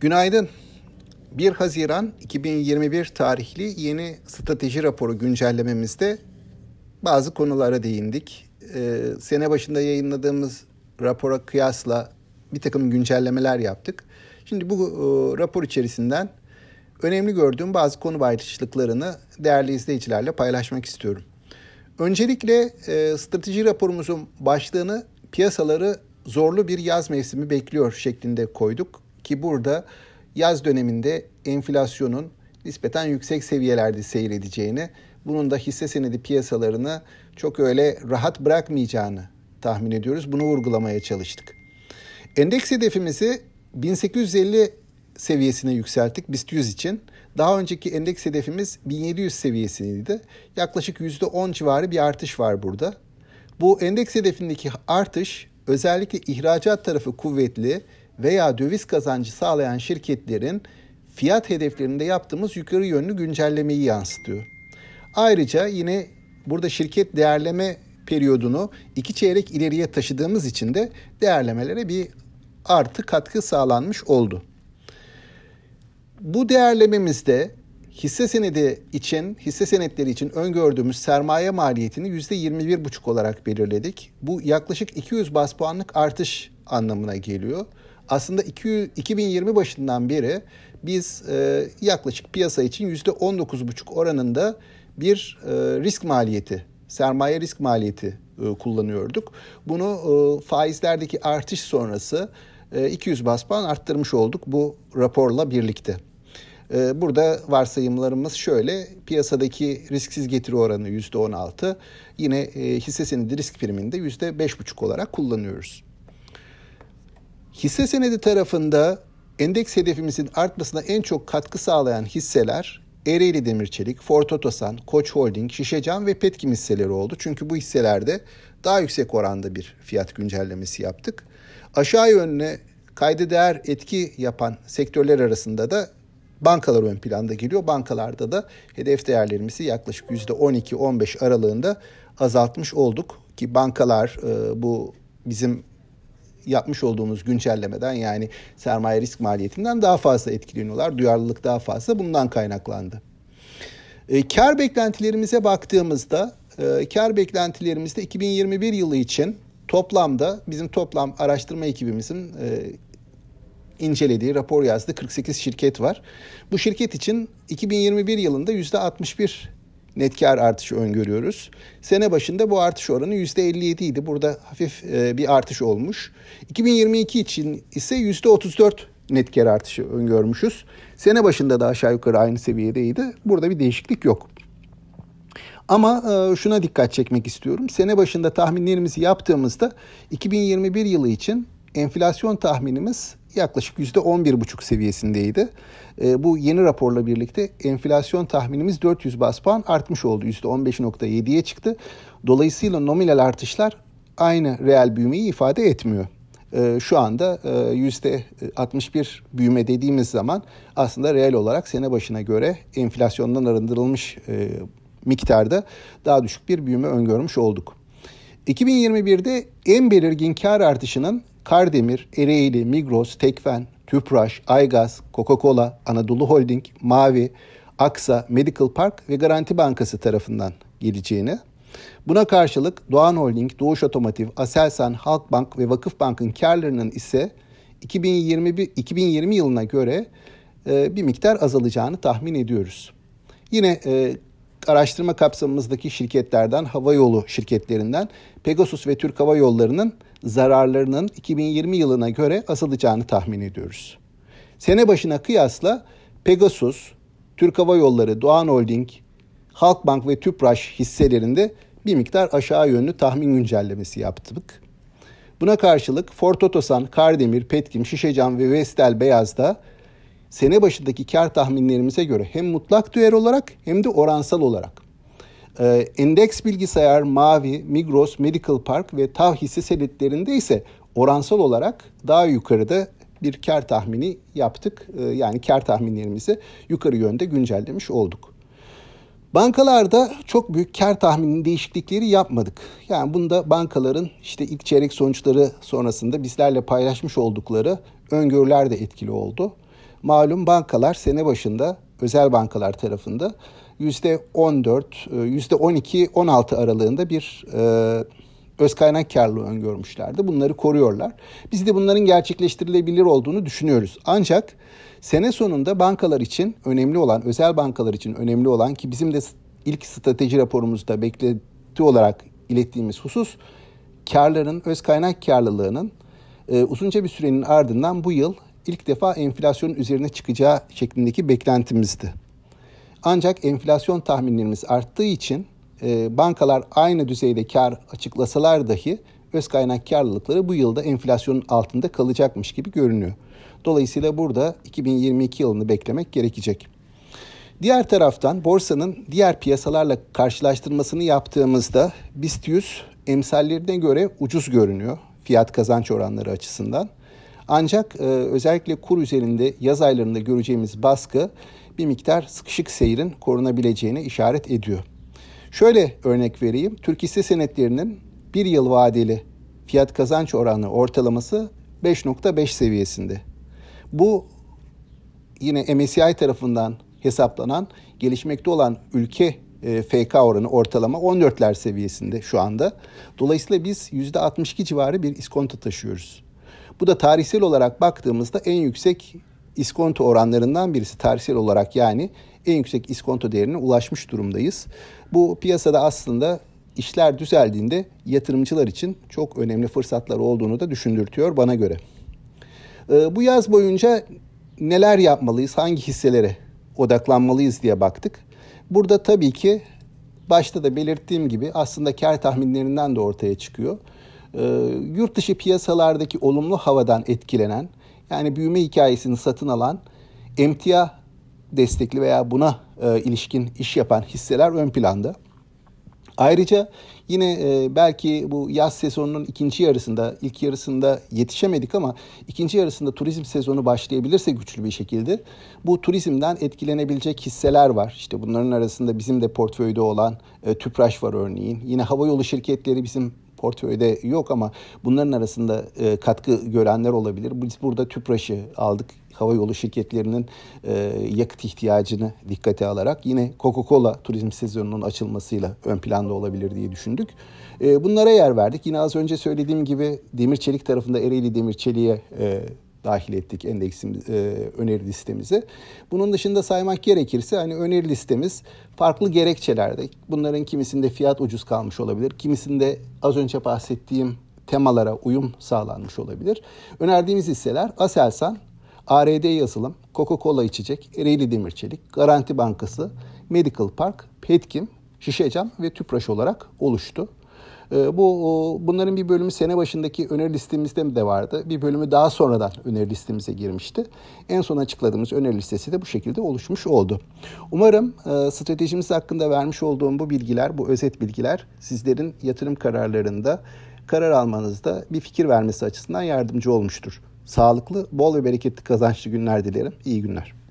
Günaydın. 1 Haziran 2021 tarihli yeni strateji raporu güncellememizde bazı konulara değindik. Ee, sene başında yayınladığımız rapora kıyasla bir takım güncellemeler yaptık. Şimdi bu e, rapor içerisinden önemli gördüğüm bazı konu başlıklarını değerli izleyicilerle paylaşmak istiyorum. Öncelikle e, strateji raporumuzun başlığını piyasaları zorlu bir yaz mevsimi bekliyor şeklinde koyduk ki burada yaz döneminde enflasyonun nispeten yüksek seviyelerde seyredeceğini, bunun da hisse senedi piyasalarını çok öyle rahat bırakmayacağını tahmin ediyoruz. Bunu vurgulamaya çalıştık. Endeks hedefimizi 1850 seviyesine yükselttik BIST 100 için. Daha önceki endeks hedefimiz 1700 seviyesiydi. Yaklaşık %10 civarı bir artış var burada. Bu endeks hedefindeki artış özellikle ihracat tarafı kuvvetli veya döviz kazancı sağlayan şirketlerin fiyat hedeflerinde yaptığımız yukarı yönlü güncellemeyi yansıtıyor. Ayrıca yine burada şirket değerleme periyodunu iki çeyrek ileriye taşıdığımız için de değerlemelere bir artı katkı sağlanmış oldu. Bu değerlememizde hisse senedi için, hisse senetleri için öngördüğümüz sermaye maliyetini %21,5 olarak belirledik. Bu yaklaşık 200 bas puanlık artış anlamına geliyor. Aslında 200, 2020 başından beri biz e, yaklaşık piyasa için %19,5 oranında bir e, risk maliyeti, sermaye risk maliyeti e, kullanıyorduk. Bunu faizlerdeki artış sonrası e, 200 bas puan arttırmış olduk bu raporla birlikte. Burada varsayımlarımız şöyle. Piyasadaki risksiz getiri oranı %16. Yine e, hisse senedi risk priminde %5,5 olarak kullanıyoruz. Hisse senedi tarafında endeks hedefimizin artmasına en çok katkı sağlayan hisseler Ereğli Demirçelik, Ford Otosan, Koç Holding, Şişecam ve Petkim hisseleri oldu. Çünkü bu hisselerde daha yüksek oranda bir fiyat güncellemesi yaptık. Aşağı yönlü kayda değer etki yapan sektörler arasında da bankalar ön planda geliyor. Bankalarda da hedef değerlerimizi yaklaşık %12-15 aralığında azaltmış olduk. Ki bankalar e, bu bizim yapmış olduğumuz güncellemeden yani sermaye risk maliyetinden daha fazla etkileniyorlar. Duyarlılık daha fazla bundan kaynaklandı. E, kar beklentilerimize baktığımızda e, kar beklentilerimizde 2021 yılı için toplamda bizim toplam araştırma ekibimizin e, incelediği, rapor yazdığı 48 şirket var. Bu şirket için 2021 yılında %61 net kar artışı öngörüyoruz. Sene başında bu artış oranı %57 idi. Burada hafif e, bir artış olmuş. 2022 için ise %34 net kar artışı öngörmüşüz. Sene başında da aşağı yukarı aynı seviyedeydi. Burada bir değişiklik yok. Ama e, şuna dikkat çekmek istiyorum. Sene başında tahminlerimizi yaptığımızda 2021 yılı için enflasyon tahminimiz yaklaşık %11,5 seviyesindeydi. E, bu yeni raporla birlikte enflasyon tahminimiz 400 bas puan artmış oldu. %15.7'ye çıktı. Dolayısıyla nominal artışlar aynı reel büyümeyi ifade etmiyor. E, şu anda e, %61 büyüme dediğimiz zaman aslında reel olarak sene başına göre enflasyondan arındırılmış e, miktarda daha düşük bir büyüme öngörmüş olduk. 2021'de en belirgin kar artışının Kardemir, Ereğli, Migros, Tekfen, Tüpraş, Aygaz, Coca-Cola, Anadolu Holding, Mavi, Aksa, Medical Park ve Garanti Bankası tarafından geleceğini, buna karşılık Doğan Holding, Doğuş Otomotiv, Aselsan, Halkbank ve Vakıfbank'ın karlarının ise 2021 2020 yılına göre e, bir miktar azalacağını tahmin ediyoruz. Yine e, araştırma kapsamımızdaki şirketlerden, havayolu şirketlerinden Pegasus ve Türk Hava Yolları'nın zararlarının 2020 yılına göre azalacağını tahmin ediyoruz. Sene başına kıyasla Pegasus, Türk Hava Yolları, Doğan Holding, Halkbank ve Tüpraş hisselerinde bir miktar aşağı yönlü tahmin güncellemesi yaptık. Buna karşılık Ford Otosan, Kardemir, Petkim, Şişecam ve Vestel Beyaz'da sene başındaki kar tahminlerimize göre hem mutlak değer olarak hem de oransal olarak ee, endeks bilgisayar, Mavi, Migros, Medical Park ve TAV hisse senetlerinde ise oransal olarak daha yukarıda bir kar tahmini yaptık. Ee, yani kar tahminlerimizi yukarı yönde güncellemiş olduk. Bankalarda çok büyük kar tahmini değişiklikleri yapmadık. Yani bunda bankaların işte ilk çeyrek sonuçları sonrasında bizlerle paylaşmış oldukları öngörüler de etkili oldu. malum bankalar sene başında özel bankalar tarafında %14, %12-16 e, aralığında bir e, öz kaynak karlılığı öngörmüşlerdi. Bunları koruyorlar. Biz de bunların gerçekleştirilebilir olduğunu düşünüyoruz. Ancak sene sonunda bankalar için önemli olan, özel bankalar için önemli olan ki bizim de ilk strateji raporumuzda beklenti olarak ilettiğimiz husus karların, öz kaynak karlılığının e, uzunca bir sürenin ardından bu yıl ilk defa enflasyonun üzerine çıkacağı şeklindeki beklentimizdi. Ancak enflasyon tahminlerimiz arttığı için e, bankalar aynı düzeyde kar açıklasalar dahi öz kaynak karlılıkları bu yılda enflasyonun altında kalacakmış gibi görünüyor. Dolayısıyla burada 2022 yılını beklemek gerekecek. Diğer taraftan borsanın diğer piyasalarla karşılaştırmasını yaptığımızda BIST 100 emsallerine göre ucuz görünüyor fiyat kazanç oranları açısından. Ancak e, özellikle kur üzerinde yaz aylarında göreceğimiz baskı bir miktar sıkışık seyrin korunabileceğine işaret ediyor. Şöyle örnek vereyim. Türk hisse senetlerinin bir yıl vadeli fiyat kazanç oranı ortalaması 5.5 seviyesinde. Bu yine MSCI tarafından hesaplanan gelişmekte olan ülke e, FK oranı ortalama 14'ler seviyesinde şu anda. Dolayısıyla biz %62 civarı bir iskonto taşıyoruz. Bu da tarihsel olarak baktığımızda en yüksek iskonto oranlarından birisi tarihsel olarak yani en yüksek iskonto değerine ulaşmış durumdayız. Bu piyasada aslında işler düzeldiğinde yatırımcılar için çok önemli fırsatlar olduğunu da düşündürtüyor bana göre. Ee, bu yaz boyunca neler yapmalıyız, hangi hisselere odaklanmalıyız diye baktık. Burada tabii ki başta da belirttiğim gibi aslında kar tahminlerinden de ortaya çıkıyor. Ee, yurt dışı piyasalardaki olumlu havadan etkilenen yani büyüme hikayesini satın alan emtia destekli veya buna e, ilişkin iş yapan hisseler ön planda. Ayrıca yine e, belki bu yaz sezonunun ikinci yarısında, ilk yarısında yetişemedik ama ikinci yarısında turizm sezonu başlayabilirse güçlü bir şekilde bu turizmden etkilenebilecek hisseler var. İşte bunların arasında bizim de portföyde olan e, Tüpraş var örneğin. Yine havayolu şirketleri bizim portföyde yok ama bunların arasında e, katkı görenler olabilir. Biz burada Tüpraş'ı aldık. Hava yolu şirketlerinin e, yakıt ihtiyacını dikkate alarak yine Coca-Cola turizm sezonunun açılmasıyla ön planda olabilir diye düşündük. E, bunlara yer verdik. Yine az önce söylediğim gibi demir çelik tarafında Ereğli demir çeliğe e, dahil ettik endeksimiz e, öneri listemize. Bunun dışında saymak gerekirse hani öneri listemiz farklı gerekçelerde. Bunların kimisinde fiyat ucuz kalmış olabilir. Kimisinde az önce bahsettiğim temalara uyum sağlanmış olabilir. Önerdiğimiz hisseler Aselsan, ARD yazılım, Coca-Cola içecek, Ereğli Demirçelik, Garanti Bankası, Medical Park, Petkim, Şişecam ve Tüpraş olarak oluştu. Ee, bu bunların bir bölümü sene başındaki öneri listemizde de vardı. Bir bölümü daha sonradan öneri listemize girmişti. En son açıkladığımız öneri listesi de bu şekilde oluşmuş oldu. Umarım e, stratejimiz hakkında vermiş olduğum bu bilgiler, bu özet bilgiler sizlerin yatırım kararlarında karar almanızda bir fikir vermesi açısından yardımcı olmuştur. Sağlıklı, bol ve bereketli kazançlı günler dilerim. İyi günler.